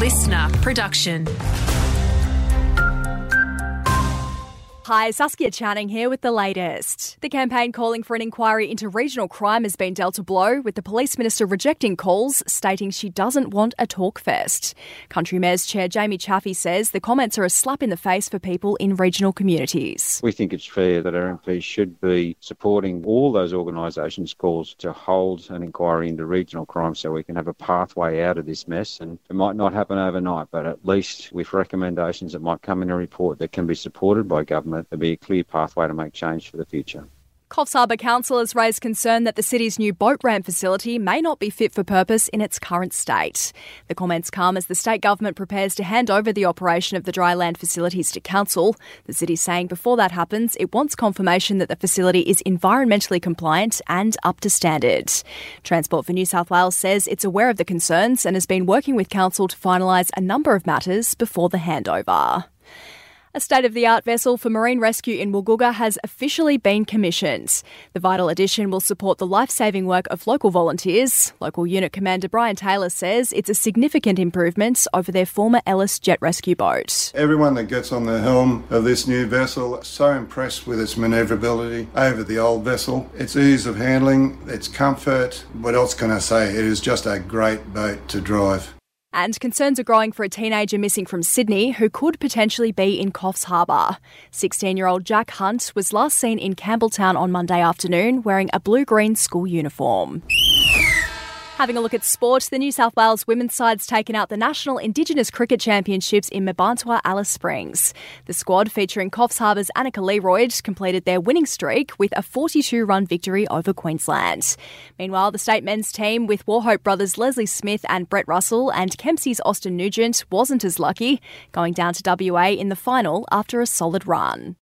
listener production. Hi, Saskia Channing here with the latest. The campaign calling for an inquiry into regional crime has been dealt a blow, with the police minister rejecting calls, stating she doesn't want a talk fest. Country Mayor's Chair Jamie Chaffey says the comments are a slap in the face for people in regional communities. We think it's fair that our MPs should be supporting all those organisations' calls to hold an inquiry into regional crime so we can have a pathway out of this mess. And it might not happen overnight, but at least with recommendations that might come in a report that can be supported by government there'll be a clear pathway to make change for the future. Coffs Harbour Council has raised concern that the city's new boat ramp facility may not be fit for purpose in its current state. The comments come as the state government prepares to hand over the operation of the dry land facilities to council. The city saying before that happens, it wants confirmation that the facility is environmentally compliant and up to standard. Transport for New South Wales says it's aware of the concerns and has been working with council to finalise a number of matters before the handover. A state of the art vessel for marine rescue in Woolgoolga has officially been commissioned. The Vital Edition will support the life saving work of local volunteers. Local Unit Commander Brian Taylor says it's a significant improvement over their former Ellis jet rescue boat. Everyone that gets on the helm of this new vessel so impressed with its manoeuvrability over the old vessel, its ease of handling, its comfort. What else can I say? It is just a great boat to drive. And concerns are growing for a teenager missing from Sydney who could potentially be in Coffs Harbour. 16 year old Jack Hunt was last seen in Campbelltown on Monday afternoon wearing a blue green school uniform. Having a look at sport, the New South Wales women's side's taken out the National Indigenous Cricket Championships in Mparntwe Alice Springs. The squad, featuring Coffs Harbour's Annika Learoyd, completed their winning streak with a 42 run victory over Queensland. Meanwhile, the state men's team, with Wauchope brothers Leslie Smith and Brett Russell and Kempsey's Austin Nugent, wasn't as lucky, going down to WA in the final after a solid run.